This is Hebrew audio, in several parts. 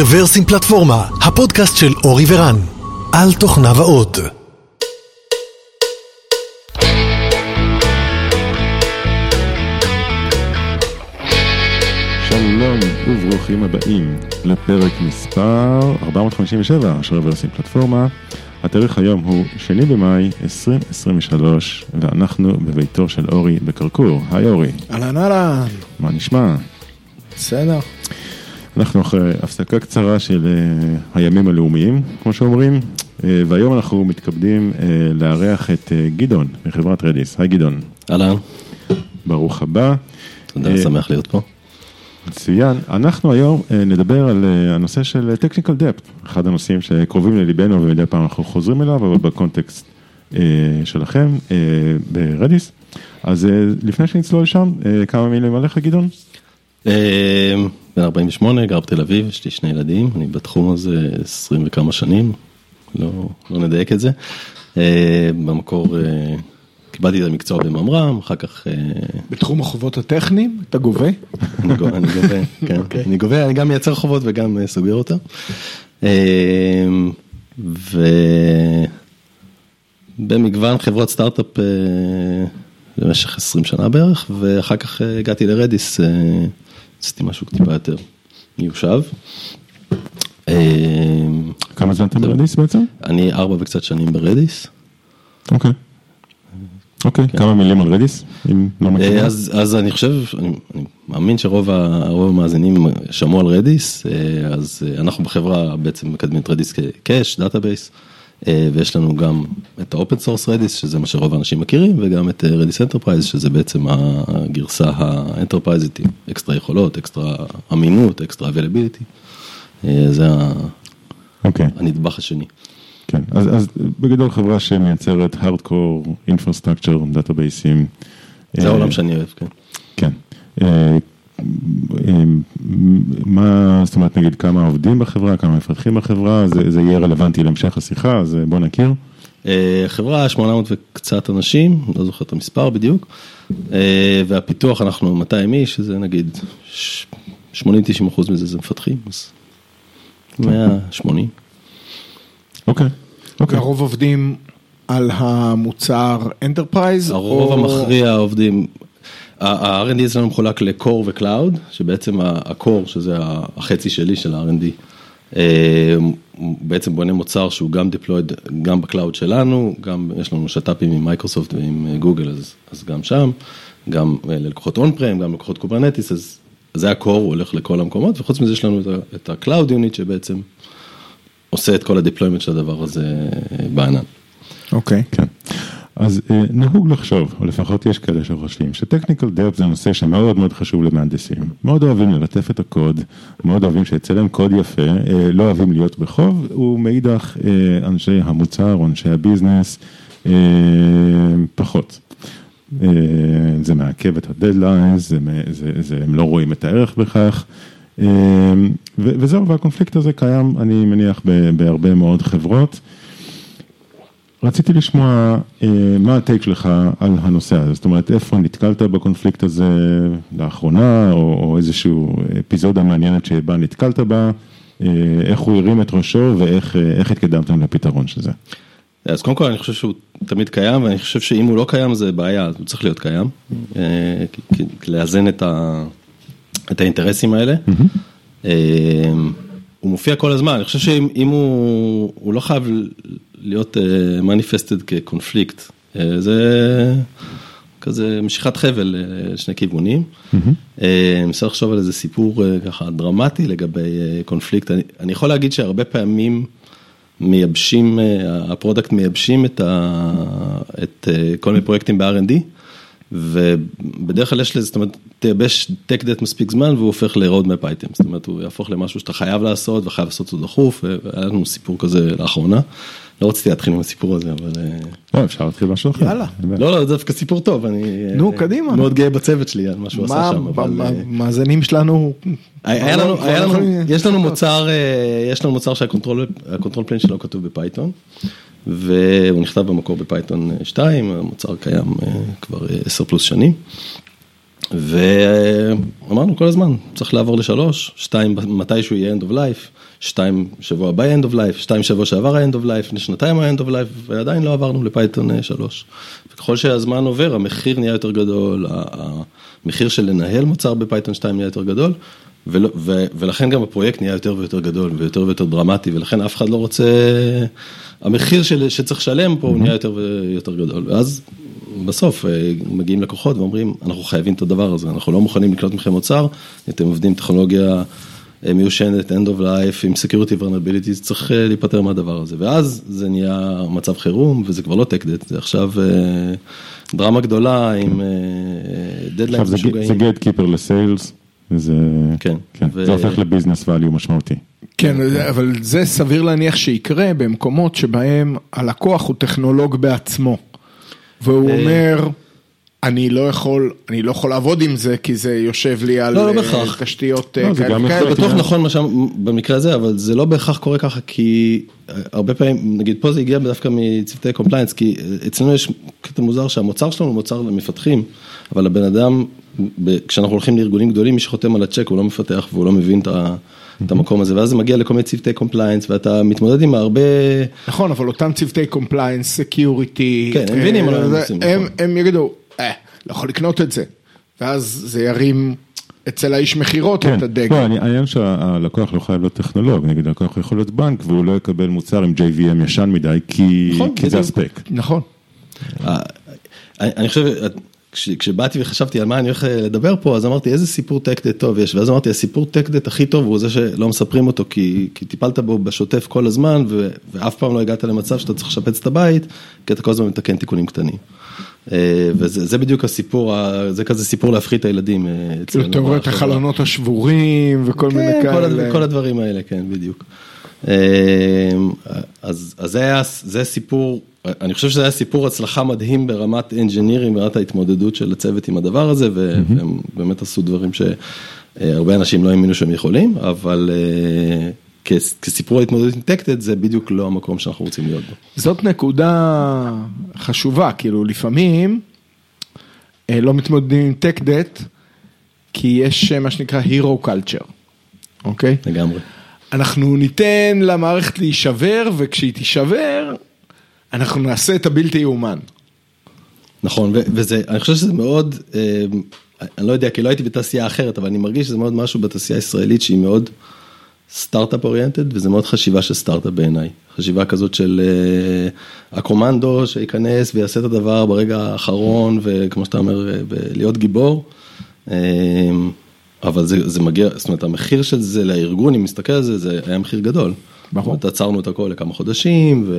רוורסים פלטפורמה, הפודקאסט של אורי ורן, על תוכניו האות. שלום וברוכים הבאים לפרק מספר 457 של רוורסים פלטפורמה. התאריך היום הוא שני במאי 2023 ואנחנו בביתו של אורי בקרקור. היי אורי, אהלן אהלן, מה נשמע? בסדר. אנחנו אחרי הפסקה קצרה של uh, הימים הלאומיים, כמו שאומרים, uh, והיום אנחנו מתכבדים uh, לארח את גדעון מחברת רדיס. היי גדעון, אהלן, ברוך הבא. תודה, אה, שמח להיות פה. מצוין. אנחנו היום נדבר על הנושא של technical depth, אחד הנושאים שקרובים לליבנו ומדי פעם אנחנו חוזרים אליו, אבל בקונטקסט שלכם ברדיס. אז לפני שנצלול uh, כמה מילים עליך גדעון? בן 48, גר בתל אביב, יש לי שני ילדים, אני בתחום הזה 20 וכמה שנים, לא, לא נדייק את זה. אה, במקור אה, קיבלתי את המקצוע בממר"ם, אחר כך אה, בתחום החובות הטכניים, אתה גובה? אני גובה, אני גובה, כן, אני גובה, אני גם מייצר חובות וגם סוגר אותם. ובמגוון חברות סטארט-אפ במשך 20 שנה בערך, ואחר כך הגעתי ל Redis, עשיתי משהו טיפה יותר מיושב. אה, כמה זמן אתם ב Redis בעצם? אני ארבע וקצת שנים ב Redis. אוקיי. אוקיי, כמה מילים על Redis, אם לא. אה, אז, אז אני חושב, אני, אני מאמין שרוב ה- המאזינים שמעו על Redis, אה, אז אנחנו בחברה בעצם מקדמים את Redis כ cache, database, ויש לנו גם את ה open source Redis, שזה מה שרוב האנשים מכירים, וגם את Redis Enterprise, שזה בעצם הגרסה האנטרפרייזית עם אקסטרה יכולות, אקסטרה אמינות, אקסטרה availability. זה ה- אוקיי, הנדבך השני. כן. אז אז בגדול חברה שמייצרת Hardcore, Infrastructure, דאטאבייסים. זה העולם שאני אוהב, כן. כן. אה, מה, זאת אומרת, נגיד כמה עובדים בחברה, כמה מפתחים בחברה, זה זה יהיה רלוונטי להמשך השיחה, אז אה, בוא נכיר. אה, חברה 800 וקצת אנשים, לא זוכר את המספר בדיוק, והפיתוח אנחנו 200 איש, שזה נגיד 80-90 אחוז מזה זה מפתחים, אז 180. אוקיי, אוקיי. הרוב עובדים על המוצר enterprise? הרוב המכריע עובדים, ה-R&D אצלנו מחולק ל-Core ו-Cloud, שבעצם ה-Core, שזה החצי שלי של ה-R&D, אה, בעצם בונה מוצר שהוא גם deployed גם ב cloud שלנו, גם יש לנו שת"פים עם מייקרוסופט ועם אה, גוגל, אז, אז גם שם, גם אה, ללקוחות on-prem, גם ללקוחות Kubernetes, אז זה ה-Core, הוא הולך לכל המקומות, וחוץ מזה יש לנו את ה-Cloud Unit שבעצם עושה את כל ה-deployment של הדבר הזה אה, בענן. אוקיי. כן. אז אה, נהוג לחשוב, או לפחות יש כאלה שחושבים, ש technical debt זה נושא שמאוד מאוד חשוב למהנדסים. מאוד אוהבים ללטף את הקוד, מאוד אוהבים שיצא להם קוד יפה, אה, לא אוהבים להיות בחוב, ומאידך אה, אנשי המוצר או אנשי הביזנס אה, פחות. אה, זה מעכב את הדדליינס, זה, זה, זה, הם לא רואים את הערך בכך. אה, וזהו, והקונפליקט הזה קיים, אני מניח, בהרבה מאוד חברות. רציתי לשמוע אה, מה הטייק שלך על הנושא הזה, זאת אומרת איפה נתקלת בקונפליקט הזה לאחרונה, או, או איזושהי אפיזודה מעניינת שבה נתקלת בה, אה, איך הוא הרים את ראשו ואיך אה, התקדמתם לפתרון של זה. אז קודם כל אני חושב שהוא תמיד קיים ואני חושב שאם הוא לא קיים זה בעיה, הוא צריך להיות קיים, אה, לאזן את, ה, את האינטרסים האלה. אה, הוא מופיע כל הזמן, אני חושב שאם אם הוא, הוא לא חייב להיות manifested כקונפליקט, אה, זה כזה משיכת חבל אה, לשני כיוונים. אה, אני מנסה לחשוב על איזה סיפור אה, ככה דרמטי לגבי אה, קונפליקט, אני, אני יכול להגיד שהרבה פעמים מייבשים, אה, ה product מייבשים את, ה, את אה, כל מיני פרויקטים ב-R&D, ובדרך כלל יש לזה, זאת אומרת, תייבש tech debt מספיק זמן והוא הופך ל-road map item, זאת אומרת, הוא יהפוך למשהו שאתה חייב לעשות וחייב לעשות אותו דחוף, והיה לנו סיפור כזה לאחרונה. לא רציתי להתחיל עם הסיפור הזה, אבל... אה, לא, אפשר להתחיל משהו אחר. יאללה. לא, לא, זה דווקא סיפור טוב, אני... נו, אה, קדימה. מאוד גאה בצוות שלי על מה שהוא עשה מה, שם, אבל... מה- אה, מאזינים שלנו, היה כבר לנו, לא- לא יש לנו מוצר, יש לנו מוצר שה control ה control plane שלו כתוב ב Python, והוא נכתב במקור ב Python 2, המוצר קיים כבר 10 פלוס שנים. ואמרנו כל הזמן, צריך לעבור לשלוש, שתיים מתישהו יהיה end of life, שתיים שבוע הבא end of life, שתיים שבוע שעבר ה-end of life, לפני שנתיים ה-end of life, ועדיין לא עברנו ל Python שלוש. וככל שהזמן עובר, המחיר נהיה יותר גדול, המחיר של לנהל מוצר ב Python 2 נהיה יותר גדול, ולא, ו, ולכן גם הפרויקט נהיה יותר ויותר גדול ויותר ויותר דרמטי, ולכן אף אחד לא רוצה, המחיר של, שצריך לשלם פה הוא נהיה יותר ויותר גדול, ואז בסוף אה, מגיעים לקוחות ואומרים, אנחנו חייבים את הדבר הזה, אנחנו לא מוכנים לקנות מכם מוצר, אתם עובדים טכנולוגיה אה, מיושנת, end of life, עם security vulnerability, צריך אה, להיפטר מהדבר הזה, ואז זה נהיה מצב חירום, וזה כבר לא tech זה עכשיו דרמה גדולה עם דדליין משוגעים. עכשיו זה gatekeeper לסיילס. וזה, כן, כן, ו... זה הופך לביזנס value משמעותי. כן, אבל זה סביר להניח שיקרה במקומות שבהם הלקוח הוא טכנולוג בעצמו. והוא אה, אומר, אני לא יכול, אני לא יכול לעבוד עם זה, כי זה יושב לי על לא, לא אה, תשתיות לא, כאלה. זה בטוח נכון מה במקרה הזה, אבל זה לא בהכרח קורה ככה, כי אה, הרבה פעמים, נגיד פה זה הגיע דווקא מצוותי compliance, כי אצלנו יש קטע מוזר שהמוצר שלנו הוא מוצר למפתחים, אבל הבן אדם, כשאנחנו הולכים לארגונים גדולים, מי שחותם על הצ'ק הוא לא מפתח והוא לא מבין את ה... את המקום הזה, ואז זה מגיע לכל מיני צוותי compliance, ואתה מתמודד עם הרבה... נכון, אבל אותם צוותי compliance, security, כן, הם מבינים מה הם עושים. הם נכון. יגידו, אה, לא יכול לקנות את זה, ואז זה ירים אצל האיש מכירות כן, את הדגל. לא, העניין שהלקוח לא חייב להיות טכנולוג, נגיד הלקוח יכול להיות בנק והוא לא יקבל מוצר עם JVM ישן מדי, כי, נכון, כי זה הספק. נכון. אה, אני חושב, כשבאתי וחשבתי על מה אני הולך אה, לדבר פה, אז אמרתי איזה סיפור טקדט טוב יש, ואז אמרתי הסיפור טקדט הכי טוב הוא זה שלא מספרים אותו, כי, כי טיפלת בו בשוטף כל הזמן, ו, ואף פעם לא הגעת למצב שאתה צריך לשפץ את הבית, כי אתה כל הזמן מתקן תיקונים קטנים. אה, וזה בדיוק הסיפור, זה כזה סיפור להפחית את הילדים. אתה רואה את החלונות השבורים וכל כן, מיני כאלה. כן, כל הדברים האלה, כן, בדיוק. אז, אז זה היה, זה סיפור אני חושב שזה היה סיפור הצלחה מדהים ברמת אנג'ינירים, ברמת ההתמודדות של הצוות עם הדבר הזה, והם באמת עשו דברים שהרבה אנשים לא האמינו שהם יכולים, אבל אה, כסיפור ההתמודדות עם טקטד זה בדיוק לא המקום שאנחנו רוצים להיות בו. זאת נקודה חשובה, כאילו לפעמים אה, לא מתמודדים עם טקדט, כי יש אה, מה שנקרא hero culture, אוקיי? לגמרי. אנחנו ניתן למערכת להישבר, וכשהיא תישבר, אנחנו נעשה את הבלתי יאומן. נכון, וזה, אני חושב שזה מאוד, אה, אני לא יודע, כי לא הייתי בתעשייה אחרת, אבל אני מרגיש שזה מאוד משהו בתעשייה הישראלית שהיא מאוד סטארט-אפ oriented, וזה מאוד חשיבה של סטארט-אפ בעיניי. חשיבה כזאת של uh, הקומנדו שייכנס ויעשה את הדבר ברגע האחרון, וכמו שאתה אומר, אה, להיות גיבור. אבל זה, זה מגיע, זאת אומרת, המחיר של זה לארגון, אם מסתכל על זה, זה היה מחיר גדול. ברור. עצרנו את הכל לכמה חודשים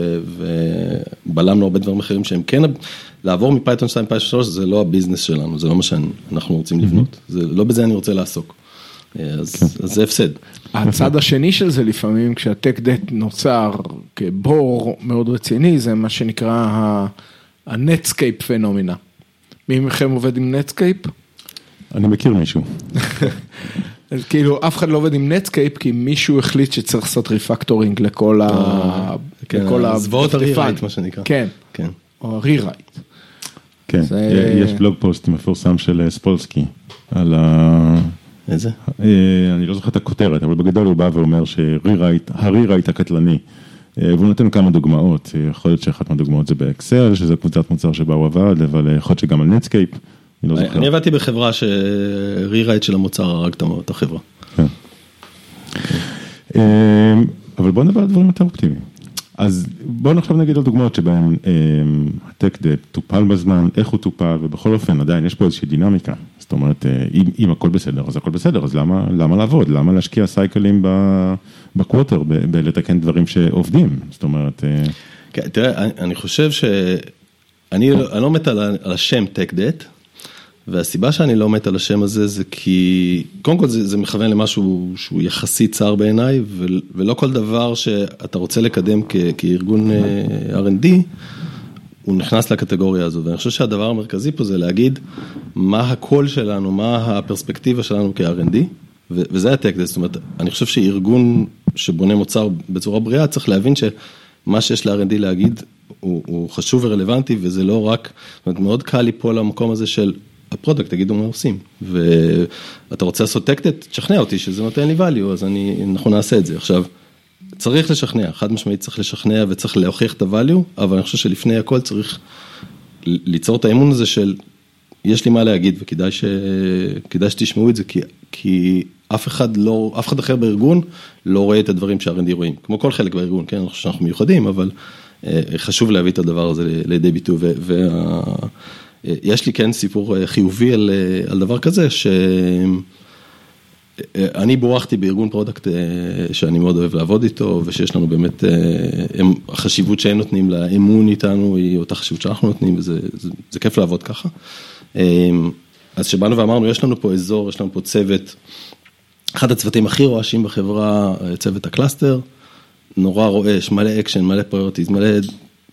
ובלמנו הרבה דברים אחרים שהם כן, לעבור מ Python 2 ל Python 3 זה לא ה business שלנו, זה לא מה שאנחנו רוצים לבנות, זה לא בזה אני רוצה לעסוק. אז, כן. אז זה הפסד. הצד השני של זה לפעמים כשה tech debt נוצר חבור מאוד רציני זה מה שנקרא ה Netscape phenomena. מי מכם עובד עם Netscape? אני מכיר מישהו. אז כאילו אף אחד לא עובד עם Netscape כי מישהו החליט שצריך לעשות refactoring לכל ה... כן, זוועות ה rewrite מה שנקרא. כן, כן. או ה rewrite. כן, יש blog post מפורסם של אה, ספולסקי על ה... איזה? אה, אני לא זוכר את הכותרת, אבל בגדול הוא בא ואומר ש rewrite, ה rewrite הקטלני, אה, והוא נותן כמה דוגמאות, יכול להיות שאחת מהדוגמאות זה ב Excel, שזה קבוצת מוצר שבה הוא עבד, אבל יכול להיות שגם על Netscape. אני לא אני עבדתי בחברה ש rewrite של המוצר הרג את החברה. כן. אמ, אבל בוא נדבר על דברים יותר אופטימיים. אז בואו נחשוב נגיד על דוגמאות שבהן ה tech אמ, debt טופל בזמן, איך הוא טופל, ובכל אופן עדיין יש פה איזושהי דינמיקה. זאת אומרת, אה, אם, אם הכל בסדר, אז הכל בסדר, אז למה, למה לעבוד? למה להשקיע סייקלים ב quarter, בלתקן דברים שעובדים? זאת אומרת... אה, כן, תראה, אני, חושב לא, אני לא מת על, השם tech debt. והסיבה שאני לא מת על השם הזה זה כי, קודם כל זה, זה מכוון למשהו שהוא יחסית צר בעיניי, ולא כל דבר שאתה רוצה לקדם כ, כארגון אה, R&D, הוא נכנס לקטגוריה הזו, ואני חושב שהדבר המרכזי פה זה להגיד מה הקול שלנו, מה הפרספקטיבה שלנו כ-R&D, וזה ה tech, זאת אומרת, אני חושב שארגון שבונה מוצר בצורה בריאה צריך להבין שמה שיש ל-R&D להגיד הוא, הוא חשוב ורלוונטי, וזה לא רק, זאת אומרת, מאוד קל ליפול למקום הזה של ה product יגידו מה עושים. ואתה רוצה לעשות tech debt, תשכנע אותי שזה נותן לי value, אז אני, אנחנו נעשה את זה. עכשיו, צריך לשכנע, חד משמעית צריך לשכנע וצריך להוכיח את ה-value, אבל אני חושב שלפני הכל צריך ליצור את האמון הזה של, יש לי מה להגיד וכדאי ש... שתשמעו את זה, כי, כי אף אחד לא, אף אחד אחר בארגון לא רואה את הדברים שה-R&D רואים, כמו כל חלק בארגון, כן, אני חושב שאנחנו מיוחדים, אבל אה, חשוב להביא את הדבר הזה לידי ביטוי, ויש לי כן סיפור אה, חיובי על, אה, על דבר כזה, ש... אני בורכתי בארגון product שאני מאוד אוהב לעבוד איתו ושיש לנו באמת, החשיבות שהם נותנים לאמון איתנו היא אותה חשיבות שאנחנו נותנים וזה זה, זה כיף לעבוד ככה. אז כשבאנו ואמרנו יש לנו פה אזור, יש לנו פה צוות, אחד הצוותים הכי רועשים בחברה, צוות ה cluster, נורא רועש, מלא אקשן, מלא priorities, מלא,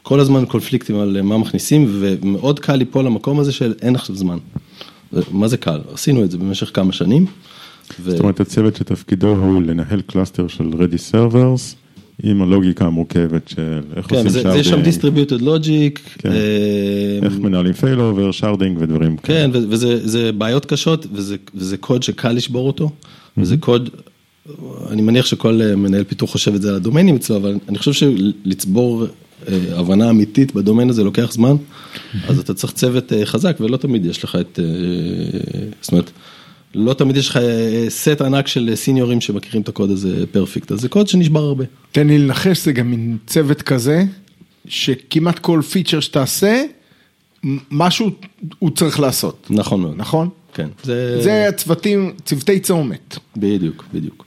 כל הזמן קונפליקטים על מה מכניסים ומאוד קל ליפול למקום הזה של אין עכשיו זמן. מה זה קל? עשינו את זה במשך כמה שנים. ו... זאת אומרת הצוות שתפקידו הוא לנהל cluster של Redis Servers. עם הלוגיקה המורכבת של איך כן, עושים sharding. כן, יש שם distributed logic. כן. אה... איך מנהלים failover, sharding ודברים כאלה. כן, וזה בעיות קשות וזה, וזה קוד שקל לשבור אותו, mm-hmm. וזה קוד, אני מניח שכל אה, מנהל פיתוח חושב את זה על הדומיינים אצלו, אבל אני חושב שלצבור אה, הבנה אמיתית בדומיין הזה לוקח זמן, אז אתה צריך צוות אה, חזק ולא תמיד יש לך את, זאת אומרת. לא תמיד יש לך סט ענק של סיניורים שמכירים את הקוד הזה פרפקט, אז זה קוד שנשבר הרבה. תן לי לנחש, זה גם מין צוות כזה, שכמעט כל פיצ'ר שתעשה, משהו הוא צריך לעשות. נכון מאוד. נכון? כן. זה, זה הצוותים, צוותי צומת. בדיוק, בדיוק.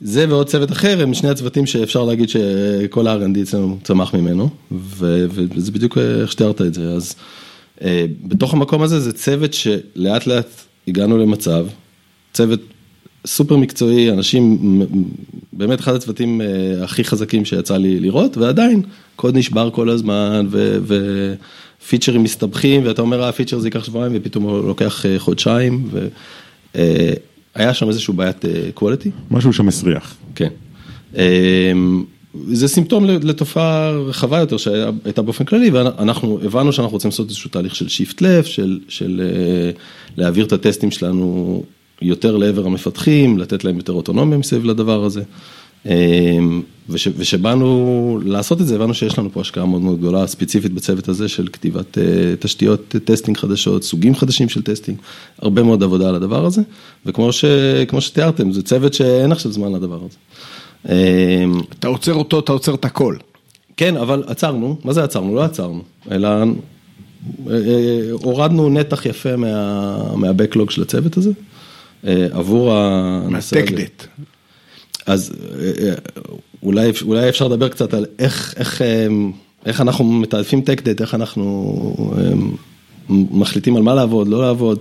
זה ועוד צוות אחר, הם שני הצוותים שאפשר להגיד שכל ה-R&D אצלנו צמח ממנו, וזה בדיוק איך שתיארת את זה, אז בתוך המקום הזה זה צוות שלאט לאט הגענו למצב, צוות סופר מקצועי, אנשים, באמת אחד הצוותים אה, הכי חזקים שיצא לי לראות, ועדיין קוד נשבר כל הזמן, ופיצ'רים מסתבכים, ואתה אומר, הפיצ'ר אה, זה ייקח שבועיים, ופתאום הוא לוקח אה, חודשיים, והיה שם איזשהו בעיית quality. משהו שם מסריח. כן. זה סימפטום לתופעה רחבה יותר שהייתה באופן כללי, ואנחנו הבנו שאנחנו רוצים לעשות איזשהו תהליך של shift left, של, של להעביר את הטסטים שלנו יותר לעבר המפתחים, לתת להם יותר אוטונומיה מסביב לדבר הזה. וכש, וכשבאנו לעשות את זה, הבנו שיש לנו פה השקעה מאוד מאוד גדולה, ספציפית בצוות הזה של כתיבת תשתיות testing חדשות, סוגים חדשים של testing, הרבה מאוד עבודה על הדבר הזה, וכמו ש, שתיארתם, זה צוות שאין עכשיו זמן לדבר הזה. אתה עוצר אותו, אתה עוצר את הכל. כן, אבל עצרנו, מה זה עצרנו? לא עצרנו, אלא אה, אה, הורדנו נתח יפה מה-Backlog של הצוות הזה, עבור הנושא הזה. מהטקדט. אז אולי, אולי אפשר לדבר קצת על איך, איך, איך אנחנו מתעדפים טקדט, איך אנחנו מחליטים על מה לעבוד, לא לעבוד.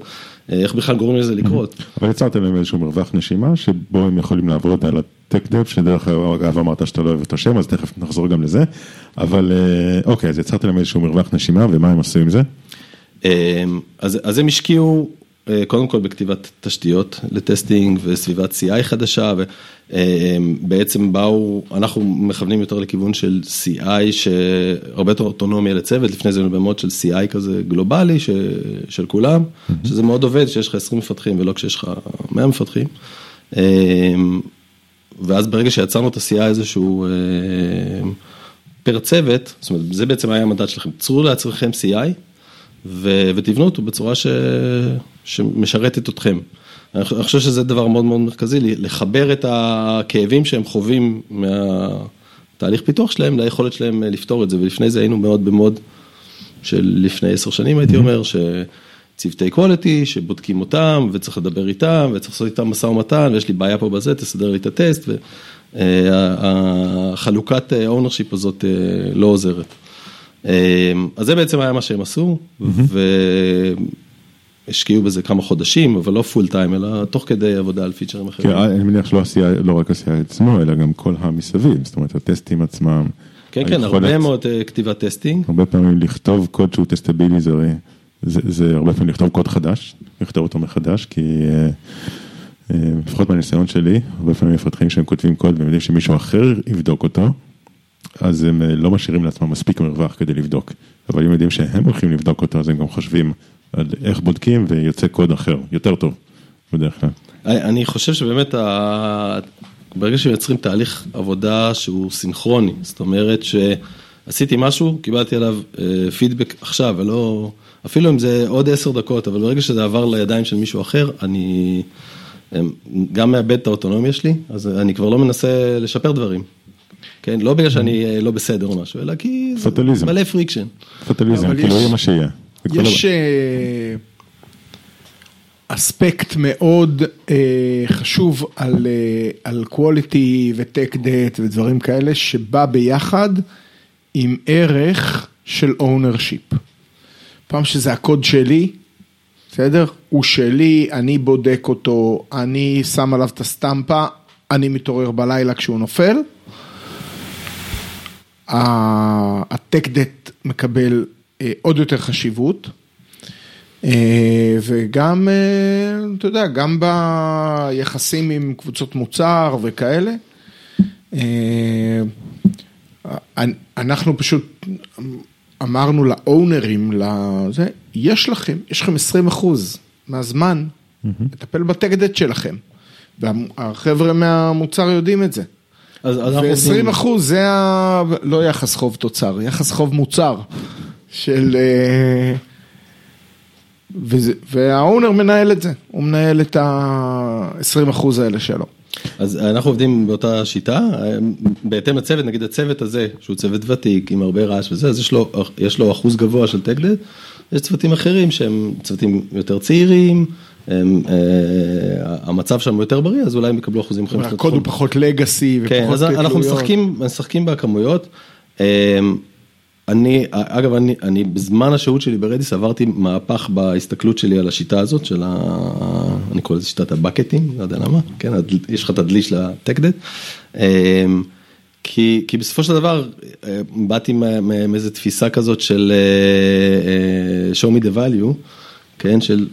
איך בכלל גורמים לזה לקרות. אבל יצרתם להם איזשהו מרווח נשימה שבו הם יכולים לעבוד על הטק דב, שדרך אגב אמרת שאתה לא אוהב את השם, אז תכף נחזור גם לזה, אבל אה, אוקיי, אז יצרתם להם איזשהו מרווח נשימה, ומה הם עשו עם זה? אה, אז, אז הם השקיעו אה, קודם כל בכתיבת תשתיות לטסטינג וסביבת CI חדשה ובעצם באו, אנחנו מכוונים יותר לכיוון של CI שהרבה יותר אוטונומיה לצוות, לפני זה במוד של CI כזה גלובלי ש, של כולם, mm-hmm. שזה מאוד עובד שיש לך 20 מפתחים ולא כשיש לך 100 מפתחים. ואז ברגע שיצרנו את ה-CI הזה שהוא פר צוות, זאת אומרת זה בעצם היה המדד שלכם, צרו לעצמכם CI ו, ותבנו אותו בצורה ש... שמשרתת אתכם. אני חושב שזה דבר מאוד מאוד מרכזי, לחבר את הכאבים שהם חווים מהתהליך פיתוח שלהם ליכולת שלהם לפתור את זה, ולפני זה היינו מאוד במוד של לפני עשר שנים הייתי אומר, שצוותי quality שבודקים אותם וצריך לדבר איתם וצריך לעשות איתם משא ומתן ויש לי בעיה פה בזה, תסדר לי את הטסט והחלוקת ownership הזאת לא עוזרת. אז זה בעצם היה מה שהם עשו. השקיעו בזה כמה חודשים, אבל לא full time, אלא תוך כדי עבודה על פיצ'רים אחרים. כן, אני מניח שלא העשייה, לא רק העשייה עצמו, אלא גם כל המסביב, זאת אומרת, הטסטים עצמם. כן, כן, הרבה מאוד אה, כתיבת testing. הרבה פעמים לכתוב קוד שהוא testable, זה, זה, זה הרבה פעמים לכתוב קוד חדש, לכתוב אותו מחדש, כי אה, אה, לפחות מהניסיון שלי, הרבה פעמים מפתחים שהם כותבים קוד והם יודעים שמישהו אחר יבדוק אותו, אז הם אה, לא משאירים לעצמם מספיק מרווח כדי לבדוק. אבל אם יודעים שהם הולכים לבדוק אותו, אז הם גם חושבים על איך בודקים ויוצא קוד אחר, יותר טוב, בדרך כלל. אני אני חושב שבאמת, ה... ברגע שמייצרים תהליך עבודה שהוא סינכרוני, זאת אומרת שעשיתי משהו, קיבלתי עליו אה, פידבק עכשיו, ולא, אפילו אם זה עוד עשר דקות, אבל ברגע שזה עבר לידיים של מישהו אחר, אני גם מאבד את האוטונומיה שלי, אז אני כבר לא מנסה לשפר דברים. כן, לא בגלל שאני אה, לא בסדר או משהו, אלא כי זה פטליזם. מלא friction. פטליזם, אבל כאילו יש- יהיה מה שיהיה. יש דבר. אה, אספקט מאוד אה, חשוב על, על quality ו-tech debt ודברים כאלה, שבא ביחד עם ערך של ownership. פעם שזה הקוד שלי, בסדר? הוא שלי, אני בודק אותו, אני שם עליו את הסטמפה, אני מתעורר בלילה כשהוא נופל. הטק דט מקבל אה, עוד יותר חשיבות. אה, וגם, אה, אתה יודע, גם ביחסים עם קבוצות מוצר וכאלה. אנ- אנחנו פשוט אמרנו לאונרים, לזה, יש לכם, יש לכם 20 אחוז מהזמן לטפל בטקדט שלכם. והחבר'ה מהמוצר יודעים את זה. אז אז אנחנו ו-20 עובדים- אחוז זה ה... לא יחס חוב תוצר, יחס חוב מוצר של... אה, וזה- והאונר מנהל את זה, הוא מנהל את ה-20 אחוז האלה שלו. אז אנחנו עובדים באותה שיטה, בהתאם לצוות, נגיד הצוות הזה, שהוא צוות ותיק עם הרבה רעש וזה, אז יש לו, יש לו אחוז גבוה של טקדט, יש צוותים אחרים שהם צוותים יותר צעירים, המצב שם יותר בריא, אז אולי הם יקבלו אחוזים. של הקוד הוא. פחות לגאסי כן, ופחות אז אנחנו. משחקים, משחקים בכמויות. אמ, אני, אגב, אני, אני בזמן השהות שלי ברדיס עברתי מהפך בהסתכלות שלי על השיטה הזאת של ה... אני קורא לזה שיטת הבקטים, לא יודע למה, כן, יש לך את הדלי של ה tech debt. אמ, כי, כי בסופו של דבר אה, באתי מאיזה תפיסה כזאת של אה, אה, show me the value, כן, של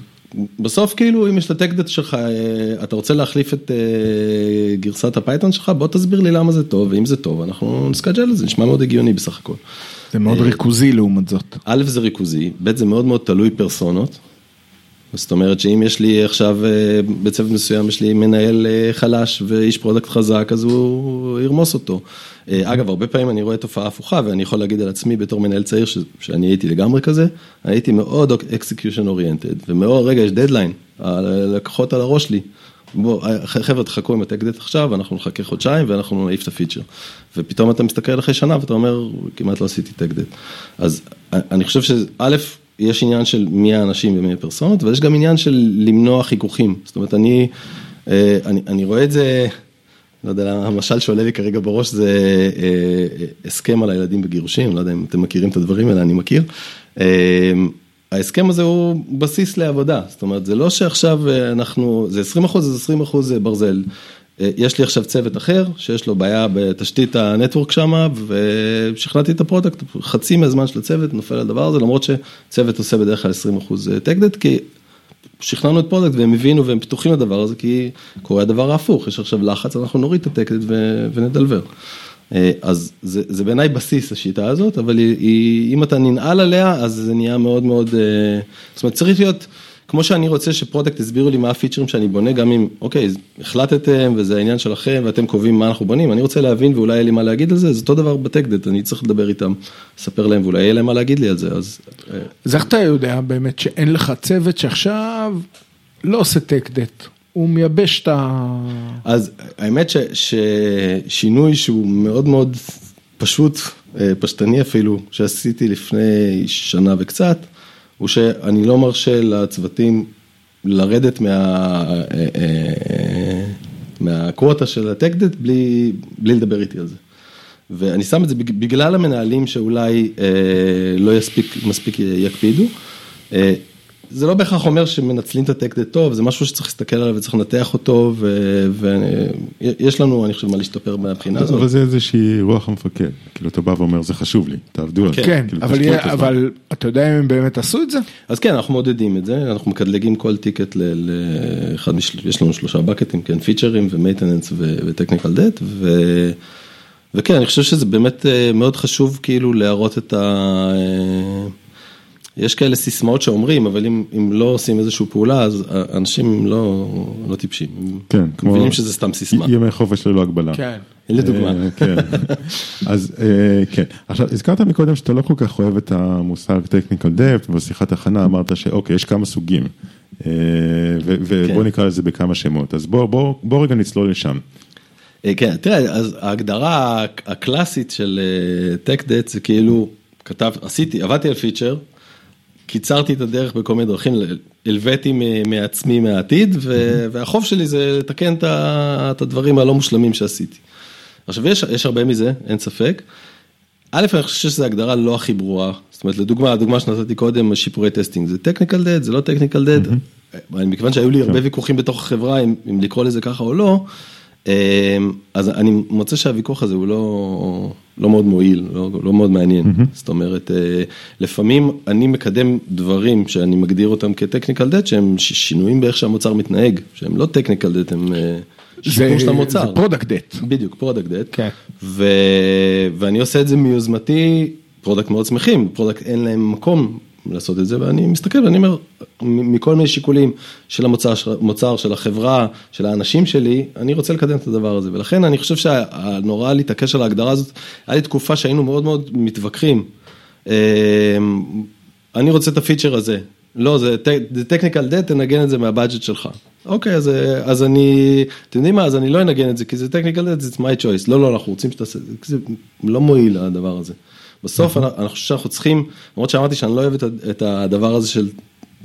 בסוף כאילו אם יש את ה tech debt שלך, אה, אתה רוצה להחליף את אה, גרסת ה Python שלך, בוא תסביר לי למה זה טוב, ואם זה טוב אנחנו נ schedule את זה, נשמע מאוד הגיוני בסך הכל. זה מאוד אה, ריכוזי לעומת זאת. א' זה ריכוזי, ב' זה מאוד מאוד תלוי פרסונות. זאת אומרת שאם יש לי עכשיו אה, בצוות מסוים יש לי מנהל אה, חלש ואיש product חזק אז הוא ירמוס אותו. אה, אגב הרבה פעמים אני רואה תופעה הפוכה ואני יכול להגיד על עצמי בתור מנהל צעיר ש- שאני הייתי לגמרי כזה, הייתי מאוד execution oriented ומאוד רגע יש דדליין, הלקוחות על הראש לי. בוא, חבר'ה תחכו עם ה tech debt עכשיו, אנחנו נחכה חודשיים ואנחנו נעיף את ה feature. ופתאום אתה מסתכל אחרי שנה ואתה אומר, כמעט לא עשיתי tech debt. אז אני חושב שא', יש עניין של מי האנשים ומי הפרסונות, ויש גם עניין של למנוע חיכוכים. זאת אומרת, אני, אה, אני, אני רואה את זה, לא יודע, המשל שעולה לי כרגע בראש זה אה, אה, הסכם על הילדים בגירושים, לא יודע אם אתם מכירים את הדברים האלה, אני מכיר. ההסכם הזה הוא בסיס לעבודה, זאת אומרת, זה לא שעכשיו אנחנו, זה 20 אחוז, זה 20 אחוז ברזל. אה, יש לי עכשיו צוות אחר, שיש לו בעיה בתשתית ה network שם, ושכנעתי את ה product, חצי מהזמן של הצוות נופל על הדבר הזה, למרות שצוות עושה בדרך כלל 20 אחוז tech debt, כי שכנענו את product והם הבינו והם פתוחים לדבר הזה, כי קורה הדבר ההפוך, יש עכשיו לחץ, אנחנו נוריד את ה tech debt ונ deliver. אה, אז זה, זה בעיניי בסיס השיטה הזאת, אבל היא, היא, אם אתה ננעל עליה, אז זה נהיה מאוד מאוד, אה, זאת אומרת צריך להיות, כמו שאני רוצה ש product יסבירו לי מה הפיצ'רים שאני בונה, גם אם, אוקיי, החלטתם וזה העניין שלכם ואתם קובעים מה אנחנו בונים, אני רוצה להבין ואולי יהיה לי מה להגיד על זה, זה אותו דבר ב tech debt, אני צריך לדבר איתם, לספר להם ואולי יהיה להם מה להגיד לי על זה, אז... אה, אז איך אתה יודע באמת שאין לך צוות שעכשיו לא עושה טק דט, הוא מייבש את ה... אז האמת ש, ששינוי שהוא מאוד מאוד פשוט, אה, פשטני אפילו, שעשיתי לפני שנה וקצת, הוא שאני לא מרשה לצוותים לרדת מה, אה, אה, מהקווטה של הטקדט בלי, בלי לדבר איתי על זה. ואני שם את זה בג- בגלל המנהלים שאולי אה, לא יספיק, מספיק יקפידו. אה, זה לא בהכרח אומר שמנצלים את ה tech debt טוב, זה משהו שצריך להסתכל עליו וצריך לנתח אותו, ויש לנו, אני חושב, מה להשתפר מהבחינה הזאת. אבל זה איזושהי רוח המפקד, כאילו אתה בא ואומר זה חשוב לי, תעבדו על זה. כן, כאילו, אבל, אתה יודע אם הם באמת עשו את זה? אז כן, אנחנו מעודדים את זה, אנחנו מקטלגים כל ticket לאחד, יש לנו שלושה buckets, כן, פיצ'רים ו maintenance ו technical debt, וכן, אני חושב שזה באמת אה, מאוד חשוב כאילו להראות את ה... אה, יש כאלה סיסמאות שאומרים, אבל אם, אם לא עושים איזושהי פעולה, אז אנשים לא, לא טיפשים. כן, כמו... מבינים שזה סתם סיסמה. ימי חופש ללא הגבלה. כן. לדוגמה. אה, כן. אז אה, כן. עכשיו, הזכרת מקודם שאתה לא כל כך אוהב את המושג technical depth, בשיחת הכנה אמרת שאוקיי, יש כמה סוגים. אה, ו- ובוא כן. נקרא לזה בכמה שמות. אז בוא, בוא, בוא רגע נצלול לשם. אה, כן, תראה, אז ההגדרה הקלאסית של tech debt זה כאילו, כתב, עשיתי, עבדתי על feature, קיצרתי את הדרך בכל מיני דרכים, הלוויתי מעצמי מהעתיד, והחוב שלי זה לתקן את הדברים הלא מושלמים שעשיתי. עכשיו, יש, יש הרבה מזה, אין ספק. א', אני חושב שזו הגדרה לא הכי ברורה, זאת אומרת, לדוגמה, הדוגמה שנתתי קודם, שיפורי testing, זה technical debt, זה לא technical debt, מכיוון שהיו לי הרבה ויכוחים בתוך החברה, אם, אם לקרוא לזה ככה או לא, אמ, אז אני מוצא שהוויכוח הזה הוא לא, לא מאוד מועיל, לא, לא מאוד מעניין, זאת אומרת, אה, לפעמים אני מקדם דברים שאני מגדיר אותם כ- technical debt, שהם שינויים באיך שהמוצר מתנהג, שהם לא technical debt, הם שיפור של המוצר. זה product debt. בדיוק, product debt. כן. ו... ואני עושה את זה מיוזמתי, product מאוד שמחים, product אין להם מקום לעשות את זה, ואני מסתכל ואני אומר, מכל מיני שיקולים של המוצר, של, החברה, של האנשים שלי, אני רוצה לקדם את הדבר הזה, ולכן אני חושב שהנורא להתעקש על ההגדרה הזאת, היה לי תקופה שהיינו מאוד מאוד מתווכחים. אמ, אני רוצה את הפיצ'ר הזה. לא, זה technical debt, תנגן את זה מהבאג'ט שלך. אוקיי, אז, אז אני, אתם יודעים מה, אז אני לא אנגן את זה, כי זה technical debt, it's my choice. לא, לא, אנחנו רוצים שתעשה, זה לא מועיל הדבר הזה. בסוף אני, אני חושב שאנחנו צריכים, למרות שאמרתי שאני לא אוהב את, הדבר הזה של,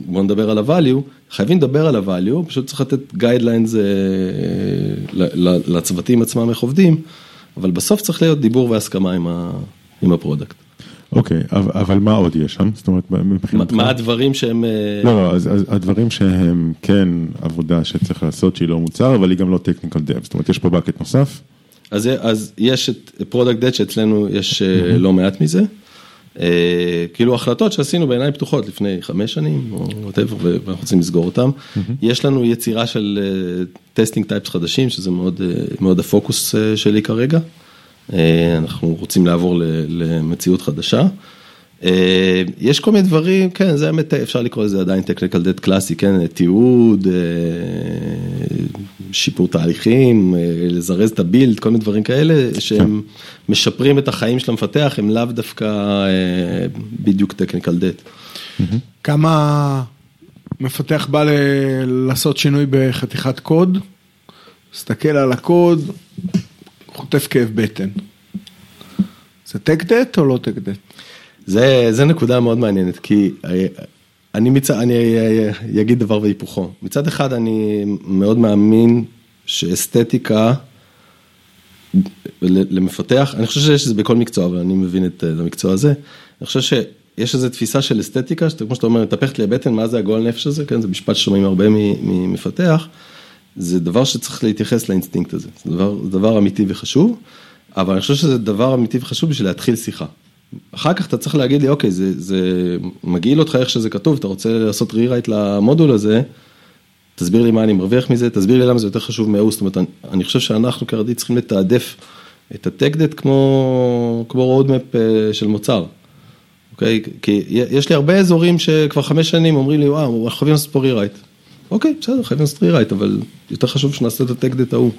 בוא נדבר על ה-value, חייבים לדבר על ה-value, פשוט צריך לתת guidelines אה, לצוותים עצמם איך עובדים, אבל בסוף צריך להיות דיבור והסכמה עם, ה, עם ה product. אוקיי, אבל, אבל מה עוד יש שם? זאת אומרת, מבחינתך... מה הדברים שהם... אה, לא, לא, אז, אז הדברים שהם כן עבודה שצריך לעשות שהיא לא מוצר, אבל היא גם לא technical debt, זאת אומרת, יש פה bucket נוסף. אז, אז יש את product debt שאצלנו יש אה, לא מעט מזה. אה, כאילו החלטות שעשינו בעיניים פתוחות לפני חמש שנים או whatever ואנחנו רוצים לסגור אותם. יש לנו יצירה של testing types חדשים שזה מאוד אה, מאוד הפוקוס אה, שלי כרגע. אה, אנחנו רוצים לעבור למציאות חדשה. אה, יש כל מיני דברים, כן, זה האמת, אפשר לקרוא לזה עדיין technical debt קלאסי, כן, תיעוד, אה, שיפור תהליכים, אה, לזרז את הבילד, כל מיני דברים כאלה, שהם משפרים את החיים של המפתח, הם לאו דווקא אה, בדיוק technical debt. כמה מפתח בא ל- לעשות שינוי בחתיכת קוד, מסתכל על הקוד, חוטף כאב בטן. זה טק דט או לא טק דט? זה, זה נקודה מאוד מעניינת, כי אה, אני, מצ... אני אה, אגיד דבר והיפוכו. מצד אחד אני מאוד מאמין שאסתטיקה למפתח, אני חושב שיש את זה בכל מקצוע, אבל אני מבין את אה, המקצוע הזה. אני חושב שיש איזו תפיסה של אסתטיקה, שאתה, כמו שאתה אומר, מתהפכת לי הבטן, מה זה הגועל נפש הזה, כן, זה משפט ששומעים הרבה ממפתח. זה דבר שצריך להתייחס לאינסטינקט הזה, זה דבר, דבר אמיתי וחשוב, אבל אני חושב שזה דבר אמיתי וחשוב בשביל להתחיל שיחה. אחר כך אתה צריך להגיד לי, אוקיי, זה, זה מגעיל אותך איך שזה כתוב, אתה רוצה לעשות rewrite למודול הזה, תסביר לי מה אני מרוויח מזה, תסביר לי למה זה יותר חשוב מההוא, זאת אומרת, אני, אני חושב שאנחנו כ Redis צריכים לתעדף את ה tech debt כמו, כמו roadmap של מוצר. אוקיי? כי יש לי הרבה אזורים שכבר חמש שנים אומרים לי, וואו, אנחנו חייבים לעשות פה rewrite. אוקיי, בסדר, חייבים לעשות rewrite, אבל יותר חשוב שנעשה את ה tech debt ההוא.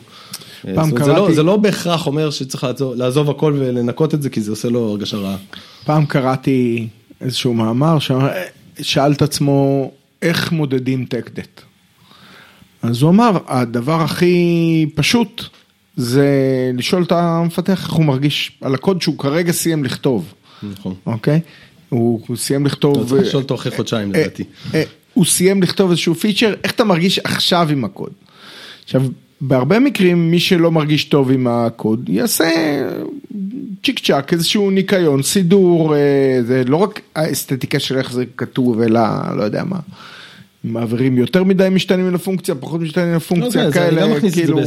פעם זאת אומרת, זה, קראתי- לא, זה לא בהכרח אומר שצריך לעזוב, לעזוב הכל ולנקות את זה, כי זה עושה לו הרגשה רעה. פעם קראתי איזשהו מאמר ששאל את עצמו איך מודדים טק דט. אז הוא אמר, הדבר הכי פשוט זה לשאול את המפתח איך הוא מרגיש על הקוד שהוא כרגע סיים לכתוב, נכון. אוקיי? הוא סיים לכתוב... לא, צריך לשאול אותו אחרי חודשיים אה, לדעתי. הוא סיים לכתוב איזשהו פיצ'ר, איך אתה מרגיש עכשיו עם הקוד? עכשיו, בהרבה מקרים מי שלא מרגיש טוב עם הקוד יעשה צ'יק צ'אק, איזשהו ניקיון, סידור, אה, זה לא רק האסתטיקה של איך זה כתוב, אלא לא יודע מה. מעבירים יותר מדי משתנים לפונקציה, פחות משתנים לפונקציה, לא, זה- כאלה, מכניס את זה כאילו.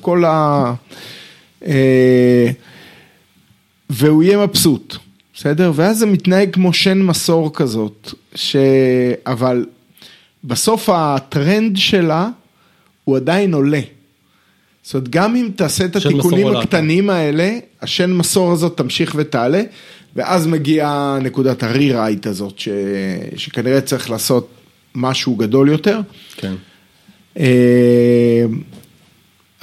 כל ה... אה, והוא יהיה מבסוט, בסדר? ואז זה מתנהג כמו שן מסור כזאת, ש... אבל בסוף הטרנד שלה הוא עדיין עולה. זאת אומרת, גם אם תעשה את התיקונים. הקטנים האלה, השן מסור הזאת תמשיך ותעלה, ואז מגיעה נקודת הרי-רייט הזאת, ש... שכנראה צריך לעשות משהו גדול יותר. כן.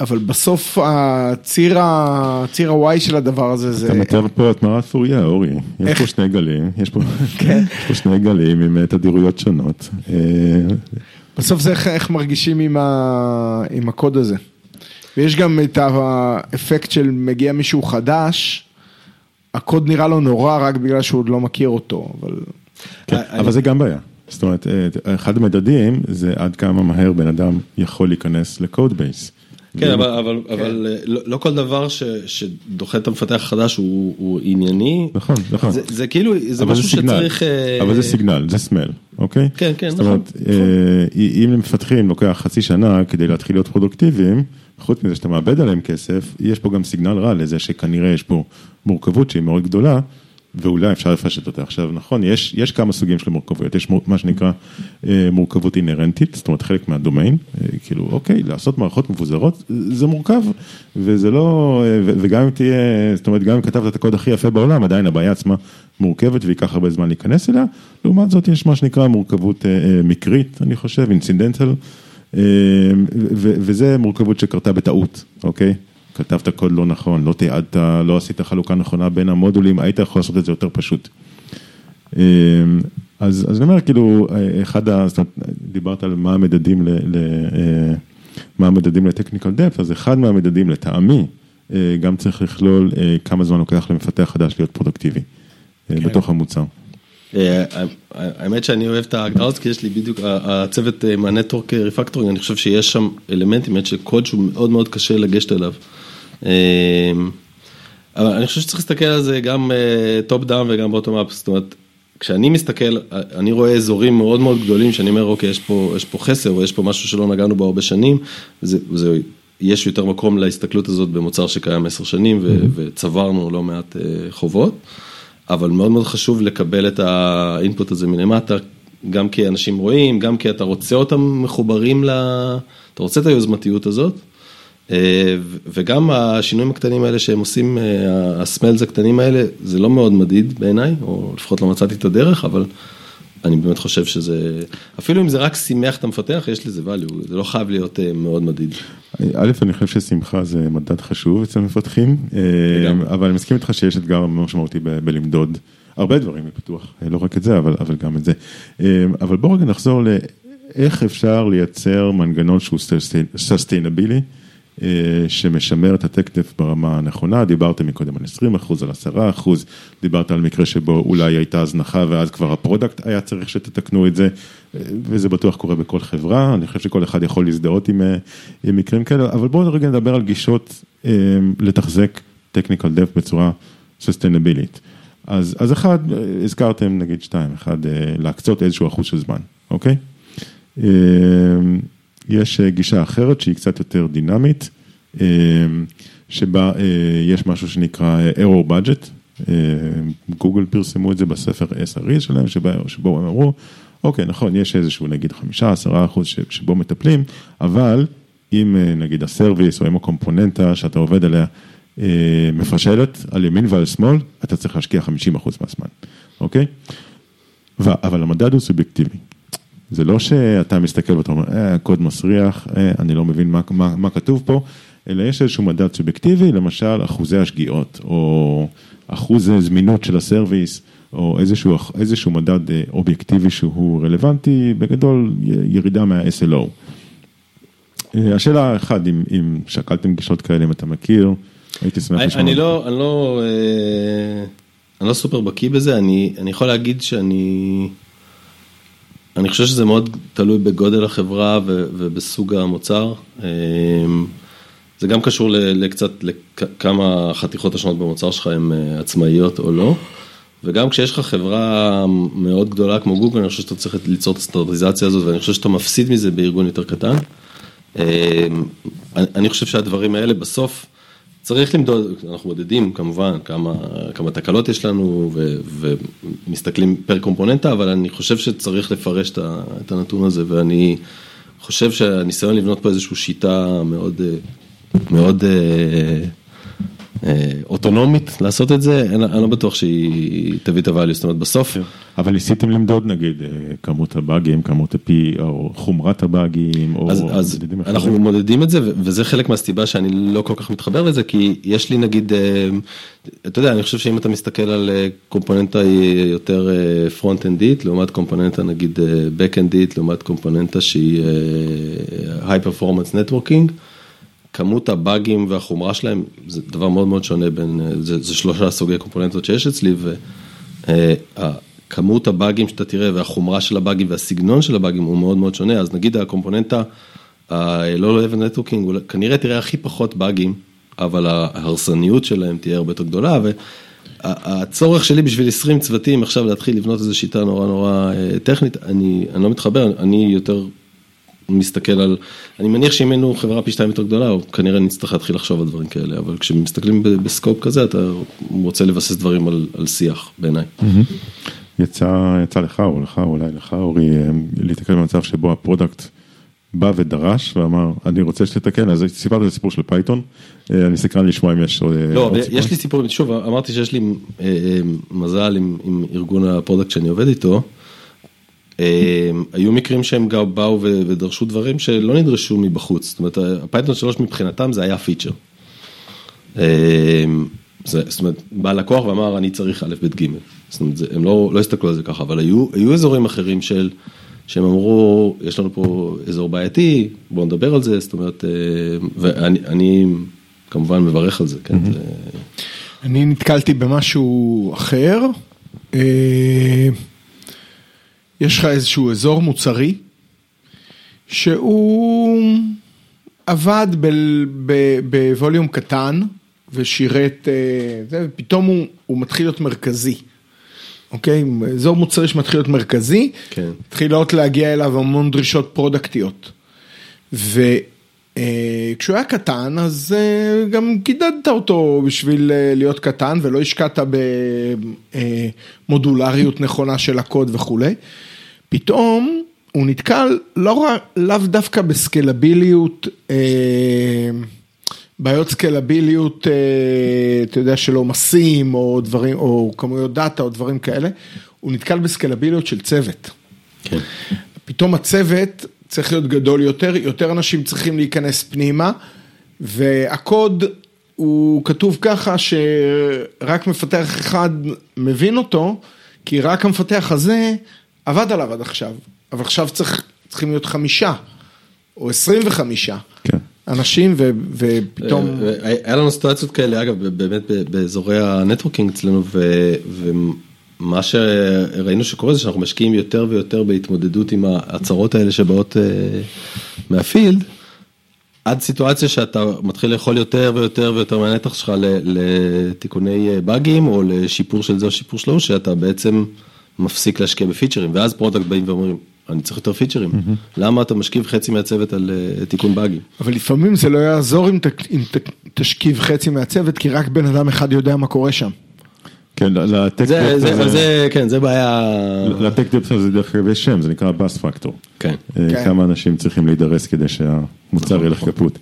אה, אבל בסוף הציר, ה-Y של הדבר הזה זה... אתה מתאר פה את מערת פוריה, אורי. יש? פה שני גלים, יש פה כן. שני גלים עם אה, תדירויות שונות. אה, בסוף זה איך, איך מרגישים עם, הקוד הזה. ויש גם את האפקט של מגיע מישהו חדש, הקוד נראה לו נורא רק בגלל שהוא עוד לא מכיר אותו, אבל... כן, אני- אבל זה גם בעיה. זאת אומרת, אה, אחד המדדים זה עד כמה מהר בן אדם יכול להיכנס לקוד בייס. כן, אבל, אבל, אבל אה, לא, לא כל דבר ש, שדוחה את המפתח החדש הוא, הוא ענייני. נכון, נכון. זה, זה כאילו, זה משהו סיגנל. שצריך... אה, אבל זה סיגנל, זה סמל, אוקיי? כן, כן, זאת נכון, אומרת, אה, אם למפתחים לוקח חצי שנה כדי להתחיל להיות פרודוקטיביים, חוץ מזה שאתה מאבד עליהם כסף, יש פה גם סיגנל רע לזה שכנראה יש פה מורכבות שהיא מאוד גדולה, ואולי אפשר לפשט אותה. עכשיו, נכון, יש, יש כמה סוגים של מורכבויות, יש מה שנקרא אה, מורכבות אינהרנטית, זאת אומרת חלק מהדומיין, אה, כאילו, אוקיי, לעשות מערכות מבוזרות, זה מורכב, וזה לא, אה, וגם אם תהיה, זאת אומרת, גם אם כתבת את הקוד הכי יפה בעולם, עדיין הבעיה עצמה מורכבת וייקח הרבה זמן להיכנס אליה, לעומת זאת יש מה שנקרא מורכבות מקרית, אני חושב, אינסידנטל, וזה מורכבות שקרתה בטעות, אוקיי? כתבת קוד לא נכון, לא תיעדת, לא עשית חלוקה נכונה בין המודולים, היית יכול לעשות את זה יותר פשוט. אה, אז, אז אני אומר, כאילו, אחד ה... זאת אומרת, דיברת על מה המדדים ל... ל אה, מה המדדים לטכניקל דפט, אז אחד מהמדדים לטעמי, אה, גם צריך לכלול אה, כמה זמן לוקח למפתח חדש להיות פרודוקטיבי אה, בתוך המוצר. האמת שאני אוהב את ההגדרה הזאת, כי יש לי בדיוק, הצוות מה network refactoring, אני חושב שיש שם אלמנטים באמת של קוד שהוא מאוד מאוד קשה לגשת אליו. אה, אבל אני חושב שצריך להסתכל על זה גם top down וגם bottom up, זאת אומרת, כשאני מסתכל, אני רואה אזורים מאוד מאוד גדולים, שאני אומר, אוקיי, יש פה, יש פה חסר, או יש פה משהו שלא נגענו בו הרבה שנים, זה, זה, יש יותר מקום להסתכלות הזאת במוצר שקיים עשר שנים, ו, וצברנו לא מעט אה, חובות. אבל מאוד מאוד חשוב לקבל את האינפוט הזה מלמטה, גם כי אנשים רואים, גם כי אתה רוצה אותם מחוברים ל... אתה רוצה את היוזמתיות הזאת, אה, וגם השינויים הקטנים האלה שהם עושים, אה, הסמלס הקטנים האלה, זה לא מאוד מדיד בעיניי, או לפחות לא מצאתי את הדרך, אבל אני באמת חושב שזה, אפילו אם זה רק שימח את המפתח, יש לזה value, זה לא חייב להיות אה, מאוד מדיד. א', אני חושב ששמחה זה מדד חשוב אצל מפתחים, אה. אבל אני מסכים איתך שיש אתגר מאוד משמעותי בלמדוד הרבה דברים בפיתוח, אה, לא רק את זה, אבל, אבל גם את זה. אה, אבל בואו רגע נחזור לאיך אפשר לייצר מנגנון שהוא סוסטיינבילי, שמשמר את הטקטף ברמה הנכונה, דיברתם מקודם על 20 אחוז, על 10 אחוז, דיברת על מקרה שבו אולי הייתה הזנחה ואז כבר ה product היה צריך שתתקנו את זה, אה, וזה בטוח קורה בכל חברה, אני חושב שכל אחד יכול להזדהות עם, אה, עם מקרים כאלה, אבל בואו רגע נדבר על גישות אה, לתחזק technical debt בצורה sustainable ית. אז, אז אחד, אה, הזכרתם נגיד שתיים, אחד, אה, להקצות איזשהו אחוז של זמן, אוקיי? יש אה, גישה אחרת שהיא קצת יותר דינמית, אה, שבה אה, יש משהו שנקרא error budget, גוגל פרסמו את זה בספר SRE שלהם, שבו הם אמרו, אוקיי, נכון, יש איזשהו נגיד חמישה, עשרה אחוז ש- שבו מטפלים, אבל אם נגיד הסרוויס או אם הקומפוננטה שאתה עובד עליה מפשלת על ימין ועל שמאל, אתה צריך להשקיע 50 אחוז מהזמן, אוקיי? אבל המדד הוא סובייקטיבי. זה לא שאתה מסתכל ואתה אומר, אה, הקוד מסריח, אה, אני לא מבין מה, מה, מה כתוב פה, אלא יש איזשהו מדד סובייקטיבי, למשל אחוזי השגיאות, או אחוז זמינות של הסרוויס, או איזשהו, איזשהו מדד אה, אובייקטיבי שהוא רלוונטי, בגדול ירידה מה-SLO. אה, השאלה אחת, אם, אם שקלתם גישות כאלה, אם אתה מכיר, הייתי שמח לשמוע. אני לא, אני לא, אה, אני לא סופר בקיא בזה, אני, אני יכול להגיד שאני, אני חושב שזה מאוד תלוי בגודל החברה ובסוג המוצר. אה, זה גם קשור לקצת, לכמה החתיכות השונות במוצר שלך הן אה, עצמאיות או לא. וגם כשיש לך חברה מאוד גדולה כמו גוגל, אני חושב שאתה צריך ליצור את הסטנדרטיזציה הזאת, ואני חושב שאתה מפסיד מזה בארגון יותר קטן. אה, אני חושב שהדברים האלה בסוף, צריך למדוד, אנחנו מודדים כמובן כמה, כמה תקלות יש לנו ו, ומסתכלים פר קומפוננטה, אבל אני חושב שצריך לפרש את, הנתון הזה, ואני חושב שהניסיון לבנות פה איזושהי שיטה מאוד מאוד אה, אוטונומית לעשות את זה, אני לא בטוח שהיא תביא את הvalue, זאת אומרת בסוף. אבל ניסיתם למדוד נגיד אה, כמות הבאגים, כמות הפי, או חומרת הבאגים, או אז? אנחנו מודדים את זה, וזה חלק מהסיבה שאני לא כל כך מתחבר לזה, כי יש לי נגיד, אה, אתה יודע, אני חושב שאם אתה מסתכל על אה, קומפוננטה יותר פרונט-אנדית, לעומת קומפוננטה נגיד back-אנדית, לעומת קומפוננטה שהיא אה, high performance networking, כמות הבאגים והחומרה שלהם זה דבר מאוד מאוד שונה בין, אה, זה, זה שלושה סוגי קומפוננטות שיש אצלי, וכמות הבאגים שאתה תראה והחומרה של הבאגים והסגנון של הבאגים הוא מאוד מאוד שונה, אז נגיד הקומפוננטה ה-Low Level Networking, כנראה תראה הכי פחות באגים, אבל ההרסניות שלהם תהיה הרבה יותר גדולה, והצורך שלי בשביל 20 צוותים עכשיו להתחיל לבנות איזו שיטה נורא נורא אה, טכנית, אני, אני לא מתחבר, אני יותר מסתכל על, אני מניח שאם היינו חברה פי שתיים יותר גדולה, כנראה נצטרך להתחיל לחשוב על דברים כאלה, אבל כשמסתכלים ב scope כזה, אתה רוצה לבסס דברים על, על שיח בעיניי. יצא, יצא לך או לך, אולי לך אורי, אה, להתקל במצב שבו ה product בא ודרש ואמר, אני רוצה שתתקן, אז סיפרת את הסיפור של Python, אה, אני סקרן לשמוע אם יש עוד סיפור. לא, יש לי סיפור, שוב, אמרתי שיש לי אה, מזל עם, עם ארגון ה product שאני עובד איתו. היו מקרים שהם גם באו ודרשו דברים שלא נדרשו מבחוץ, זאת אומרת, ה Python 3 מבחינתם זה היה feature. זאת אומרת, בא לקוח ואמר, אני צריך א', ב', ג', זאת אומרת, הם לא, לא הסתכלו על זה ככה, אבל היו, היו אזורים אחרים של, שהם אמרו, יש לנו פה אזור בעייתי, בואו נדבר על זה, זאת אומרת, ואני כמובן מברך על זה, כן. זה... אני נתקלתי במשהו אחר. יש לך איזשהו אזור מוצרי, שהוא עבד בווליום קטן ושירת, ופתאום הוא, הוא מתחיל להיות מרכזי. אוקיי? אזור מוצרי שמתחיל להיות מרכזי, כן. מתחילות להגיע אליו המון דרישות פרודקטיות. וכשהוא היה קטן, אז גם קידדת אותו בשביל להיות קטן, ולא השקעת במודולריות נכונה של הקוד וכולי. פתאום הוא נתקל לא לאו דווקא בסקלביליות, בעיות סקלביליות, אתה יודע, של עומסים או דברים, או כמויות דאטה או דברים כאלה, הוא נתקל בסקלביליות של צוות. כן. פתאום הצוות צריך להיות גדול יותר, יותר אנשים צריכים להיכנס פנימה, והקוד הוא כתוב ככה שרק מפתח אחד מבין אותו, כי רק המפתח הזה עבד עליו עד עכשיו, אבל עכשיו צריך, צריכים להיות חמישה, או עשרים וחמישה. כן. אנשים ו, ופתאום... היה לנו סיטואציות כאלה, אגב, באמת באזורי הנטוורקינג אצלנו, ו, ומה שראינו שקורה זה שאנחנו משקיעים יותר ויותר בהתמודדות עם הצרות האלה שבאות מה field, עד סיטואציה שאתה מתחיל לאכול יותר ויותר ויותר מהנתח שלך לתיקוני באגים, או לשיפור של זה או שיפור שלו, שאתה בעצם מפסיק להשקיע בפיצ'רים, ואז product באים ואומרים, אני צריך יותר פיצ'רים, למה אתה משכיב חצי מהצוות על תיקון באגים? אבל לפעמים זה לא יעזור אם תשכיב חצי מהצוות, כי רק בן אדם אחד יודע מה קורה שם. כן, ל tech זה, זה, זה, כן, זה בעיה... ל tech debt הזה דרך אגב יש שם, זה נקרא bus factor. כן. כמה אנשים צריכים להידרס כדי שהמוצר ילך קפוט.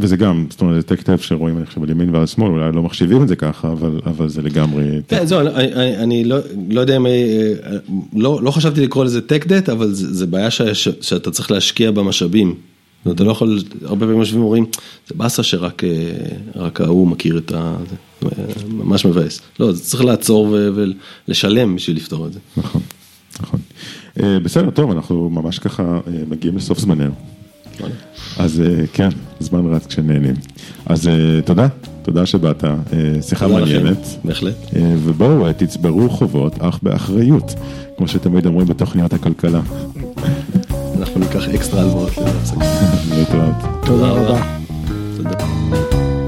וזה גם, זאת אומרת, זה tech debt שרואים אני חושב על ימין ועל שמאל, אולי לא מחשיבים את זה ככה, אבל זה לגמרי... כן, זהו, אני לא יודע אם, לא חשבתי לקרוא לזה tech debt, אבל זה בעיה שאתה צריך להשקיע במשאבים. אתה לא יכול, הרבה פעמים יושבים ואומרים, זה באסה שרק ההוא מכיר את ה... ממש מבאס. לא, צריך לעצור ולשלם בשביל לפתור את זה. נכון, נכון. בסדר, טוב, אנחנו ממש ככה מגיעים לסוף זמננו. אז כן, זמן רץ כשנהנים. אז תודה, תודה שבאת, שיחה מעניינת. בהחלט. ובואו, תצברו חובות, אך באחריות, כמו שתמיד אומרים בתוכניות הכלכלה. אנחנו ניקח אקסטרה הלוואות. להתראות. תודה רבה. תודה.